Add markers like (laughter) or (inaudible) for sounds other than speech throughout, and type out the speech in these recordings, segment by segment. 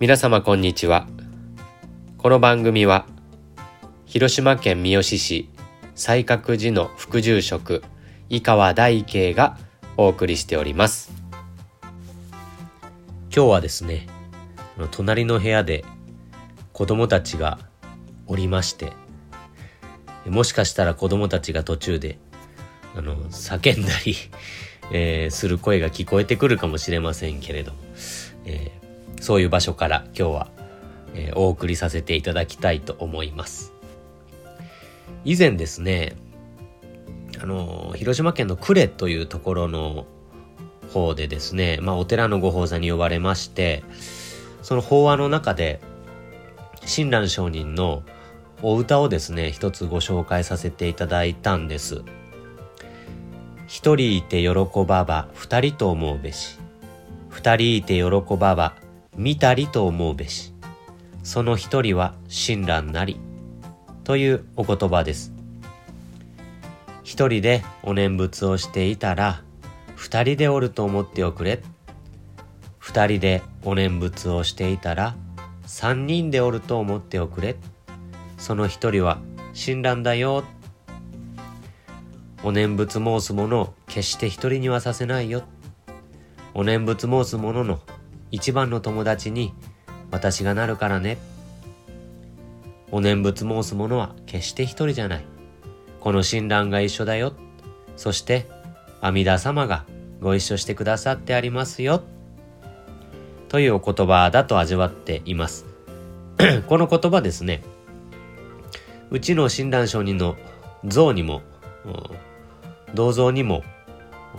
皆様こんにちは。この番組は広島県三次市西覚寺の副住職井川大慶がお送りしております。今日はですね隣の部屋で子供たちがおりましてもしかしたら子供たちが途中であの叫んだりえー、する声が聞こえてくるかもしれませんけれども、えー、そういう場所から今日は、えー、お送りさせていただきたいと思います。以前ですね、あの、広島県の呉というところの方でですね、まあお寺のご法座に呼ばれまして、その法話の中で、親鸞上人のお歌をですね、一つご紹介させていただいたんです。一人いて喜ばば二人と思うべし。二人いて喜ばば見たりと思うべし。その一人は親鸞なり。というお言葉です。一人でお念仏をしていたら、二人でおると思っておくれ。二人でお念仏をしていたら、三人でおると思っておくれ。その一人は親鸞だよ。お念仏申す者を決して一人にはさせないよ。お念仏申す者の一番の友達に私がなるからね。お念仏申す者は決して一人じゃない。この親鸞が一緒だよ。そして阿弥陀様がご一緒してくださってありますよ。というお言葉だと味わっています。(clears throat) この言葉ですね。うちの親鸞上人の像にも銅像にも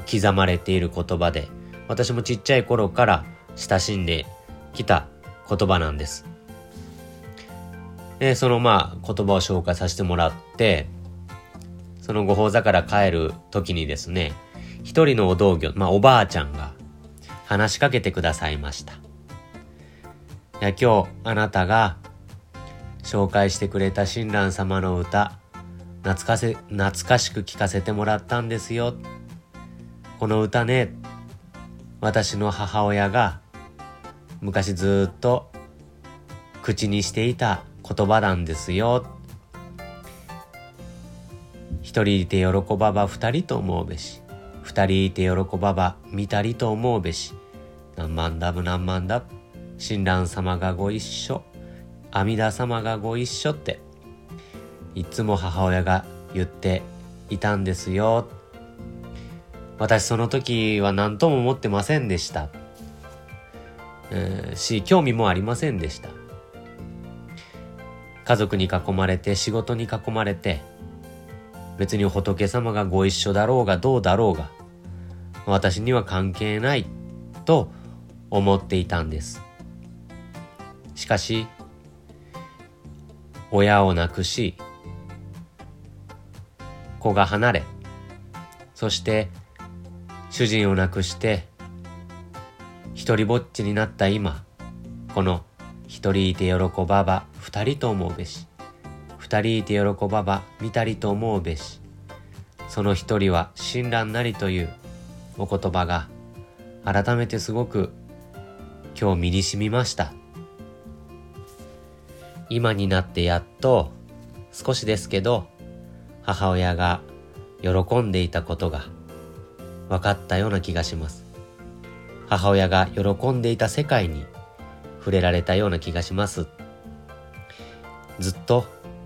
刻まれている言葉で私もちっちゃい頃から親しんできた言葉なんです。でそのまあ言葉を紹介させてもらってそのご法座から帰る時にですね一人のお道魚まあおばあちゃんが話しかけてくださいました。いや今日あなたが紹介してくれた親鸞様の歌懐かせ、懐かしく聞かせてもらったんですよ。この歌ね、私の母親が昔ずっと口にしていた言葉なんですよ。一人いて喜ばば二人と思うべし。二人いて喜ばば見たりと思うべし。何万ダブ何万ダブ。親鸞様がご一緒。阿弥陀様がご一緒っていつも母親が言っていたんですよ。私その時は何とも思ってませんでした。えー、し、興味もありませんでした。家族に囲まれて仕事に囲まれて別に仏様がご一緒だろうがどうだろうが私には関係ないと思っていたんです。しかし親を亡くし子が離れそして主人を亡くして一人ぼっちになった今この一人いて喜ばば二人と思うべし。二人いて喜ばば見たりと思うべし。その一人は親鸞なりというお言葉が改めてすごく今日身に染みました。今になってやっと少しですけど母親が喜んでいたことが分かったような気がします。母親が喜んでいた世界に触れられたような気がします。ずっと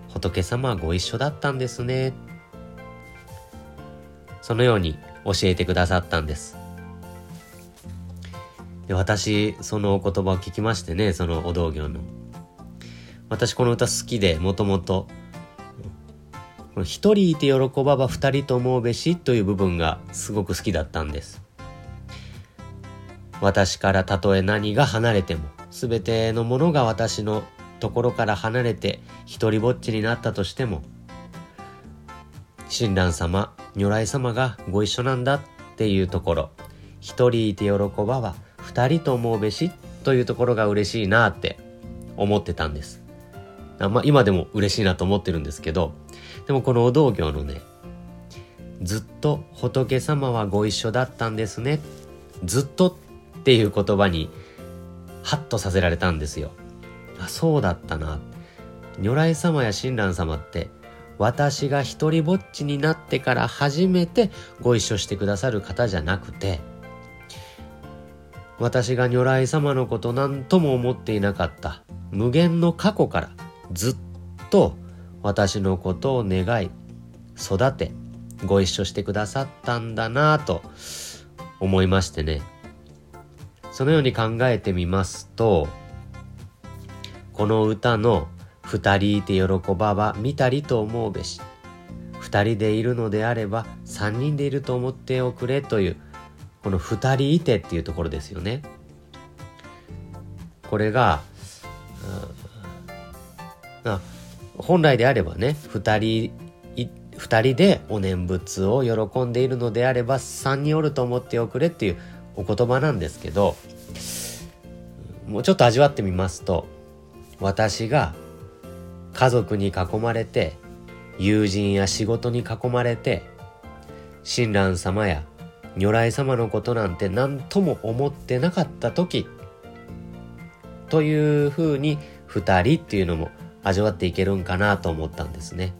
仏様はご一緒だったんですね。そのように教えてくださったんです。で私、そのお言葉を聞きましてね、そのお道行の。私この歌好きで、もともと一人いて喜ばば二人と思うべしという部分がすごく好きだったんです。私からたとえ何が離れても、すべてのものが私のところから離れて一人ぼっちになったとしても、親鸞様、如来様がご一緒なんだっていうところ、一人いて喜ばば二人と思うべしというところが嬉しいなって思ってたんです。まあ今でも嬉しいなと思ってるんですけど、でもこのお道行のね、ずっと仏様はご一緒だったんですね。ずっとっていう言葉にハッとさせられたんですよ。あそうだったな。如来様や親鸞様って私が一人ぼっちになってから初めてご一緒してくださる方じゃなくて私が如来様のこと何とも思っていなかった無限の過去からずっと私のことを願い育てご一緒してくださったんだなぁと思いましてね。そのように考えてみますとこの歌の二人いて喜ばば見たりと思うべし二人でいるのであれば三人でいると思っておくれというこの二人いてっていうところですよね。これが、本来であればね二人二人でお念仏を喜んでいるのであれば三人おると思っておくれっていうお言葉なんですけどもうちょっと味わってみますと私が家族に囲まれて友人や仕事に囲まれて親鸞様や如来様のことなんて何とも思ってなかった時というふうに二人っていうのも味わっていけるんかなと思ったんですね。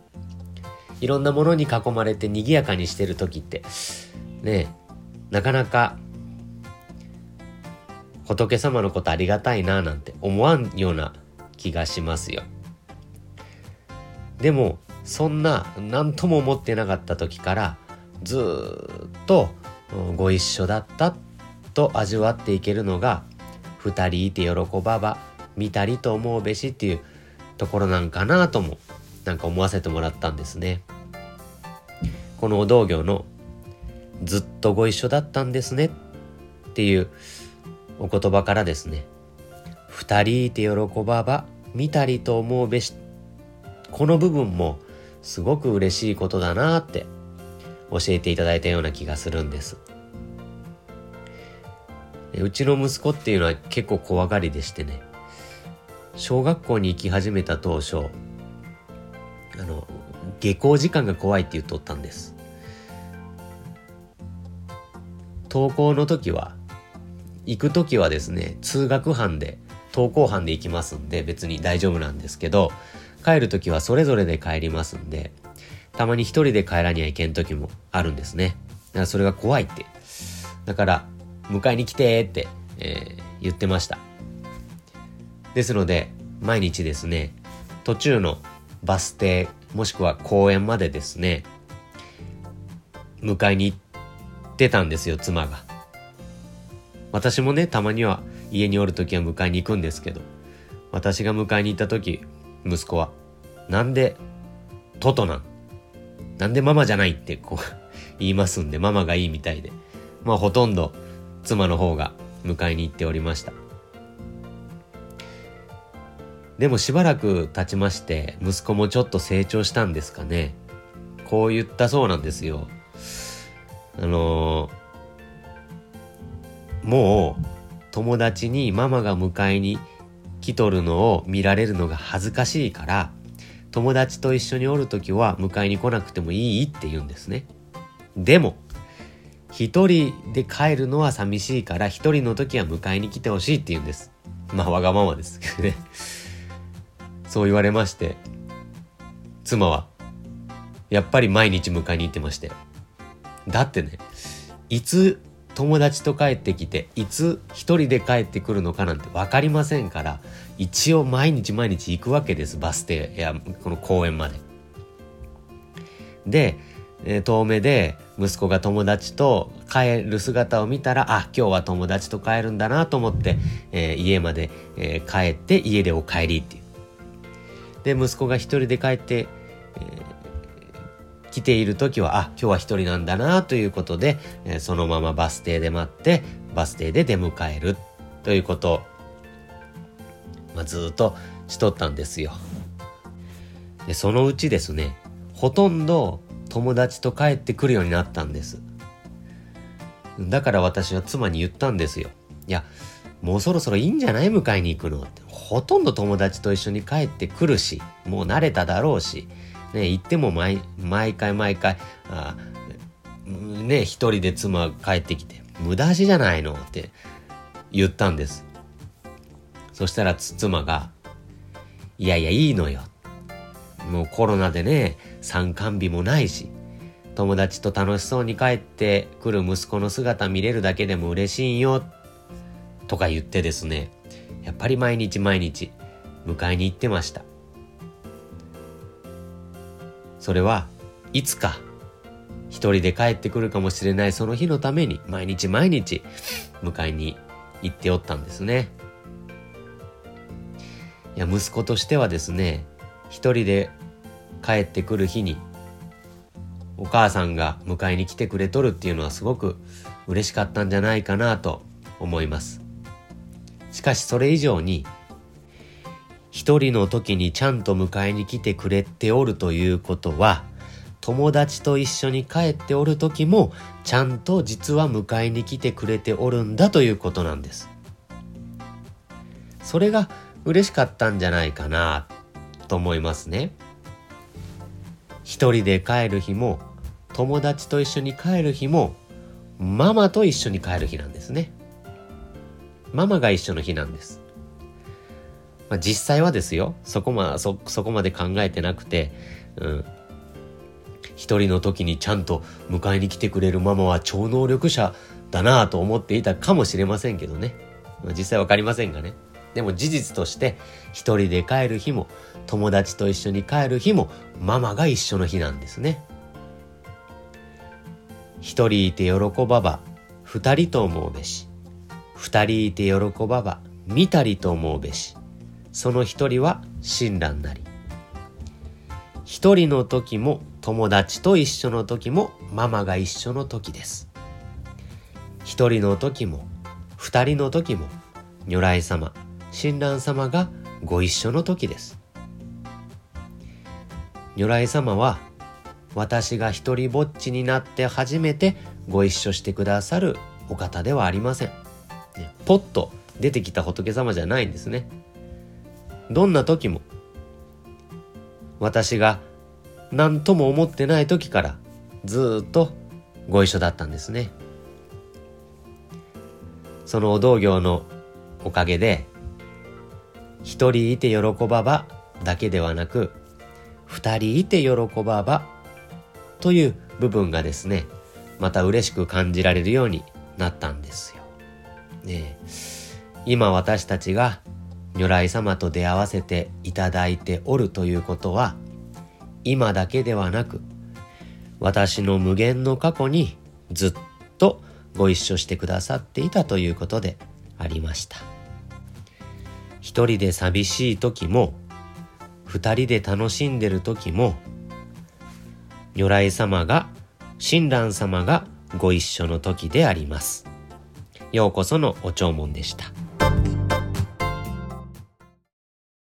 いろんなものに囲まれて賑やかにしてる時ってねなかなか仏様のことありがたいななんて思わんような気がしますよ。でもそんな何とも思ってなかった時からずっとご一緒だったと味わっていけるのが二人いて喜ばば見たりと思うべしっていうところなんかなともなんか思わせてもらったんですね。このお道行のずっとご一緒だったんですね。っていうお言葉からですね。二人いて喜ばば見たりと思うべしこの部分もすごく嬉しいことだなって教えていただいたような気がするんです。うちの息子っていうのは結構怖がりでしてね。小学校に行き始めた当初あの下校時間が怖いって言っとったんです登校の時は行く時はですね通学班で登校班で行きますんで別に大丈夫なんですけど帰る時はそれぞれで帰りますんで、たまに一人で帰らにはいけん時もあるんですね。だからそれが怖いって。だから、迎えに来てって、えー、言ってました。ですので、毎日ですね、途中のバス停、もしくは公園までですね、迎えに行ってたんですよ、妻が。私もね、たまには家におる時は迎えに行くんですけど、私が迎えに行った時、息子は。なんで、トトなん？なんでママじゃないってこう (laughs) 言いますんで、ママがいいみたいで。まあほとんど妻の方が迎えに行っておりました。でもしばらく経ちまして、息子もちょっと成長したんですかね。こう言ったそうなんですよ。あのー、もう友達にママが迎えに来とるのを見られるのが恥ずかしいから友達と一緒におる時は迎えに来なくてもいいって言うんですねでも一人で帰るのは寂しいから一人の時は迎えに来てほしいって言うんですまあわがままですけどねそう言われまして妻はやっぱり毎日迎えに行ってましてだってねいつ友達と帰ってきていつ一人で帰ってくるのかなんて分かりませんから一応毎日毎日行くわけですバス停やこの公園まで。で、え、遠目で息子が友達と帰る姿を見たらあ今日は友達と帰るんだなと思って、えー、家まで、えー、帰って家でお帰りっていう。で息子が一人で帰って、えー来ている時は、あ、今日は一人なんだなということで、えー、そのままバス停で待って、バス停で出迎えるということ、まあ、ずっとしとったんですよ。で、そのうちですね、ほとんど友達と帰ってくるようになったんです。だから私は妻に言ったんですよ。いや、もうそろそろいいんじゃない？迎えに行くのって。ほとんど友達と一緒に帰ってくるし、もう慣れただろうし、ね、行っても毎回毎回、あね、一人で妻が帰ってきて、無駄足じゃないのって言ったんです。そしたら妻が、いやいやいいのよ。もうコロナでね、参観日もないし、友達と楽しそうに帰ってくる息子の姿見れるだけでも嬉しいよ。とか言ってですね、やっぱり毎日毎日迎えに行ってました。それはいつか一人で帰ってくるかもしれないその日のために毎日毎日迎えに行っておったんですね。いや、息子としてはですね、一人で帰ってくる日にお母さんが迎えに来てくれとるっていうのはすごく嬉しかったんじゃないかなと思います。しかしそれ以上に一人の時にちゃんと迎えに来てくれておるということは友達と一緒に帰っておる時もちゃんと実は迎えに来てくれておるんだということなんです。それが嬉しかったんじゃないかなと思いますね。一人で帰る日も友達と一緒に帰る日もママと一緒に帰る日なんですね。ママが一緒の日なんです。まあ、実際はですよ、そこま、そ、そこまで考えてなくて、うん。一人の時にちゃんと迎えに来てくれるママは超能力者だなぁと思っていたかもしれませんけどね。まあ、実際わかりませんがね。でも事実として一人で帰る日も友達と一緒に帰る日もママが一緒の日なんですね。一人いて喜ばば二人と思うべし。二人いて喜ばば見たりと思うべし。その一人は親鸞なり。一人の時も友達と一緒の時もママが一緒の時です。一人の時も二人の時も如来様親鸞様がご一緒の時です。如来様は私が一人ぼっちになって初めてご一緒してくださるお方ではありません。ポッと出てきた仏様じゃないんですね。どんな時も私が何とも思ってない時からずっとご一緒だったんですね。そのお道行のおかげで一人いて喜ばばだけではなく、二人いて喜ばばという部分がですね、また嬉しく感じられるようになったんですよ。ね今私たちが如来様と出会わせていただいておるということは、今だけではなく、私の無限の過去にずっとご一緒してくださっていたということでありました。一人で寂しい時も二人で楽しんでる時も如来様が親鸞様がご一緒の時であります。ようこそのお弔問でした。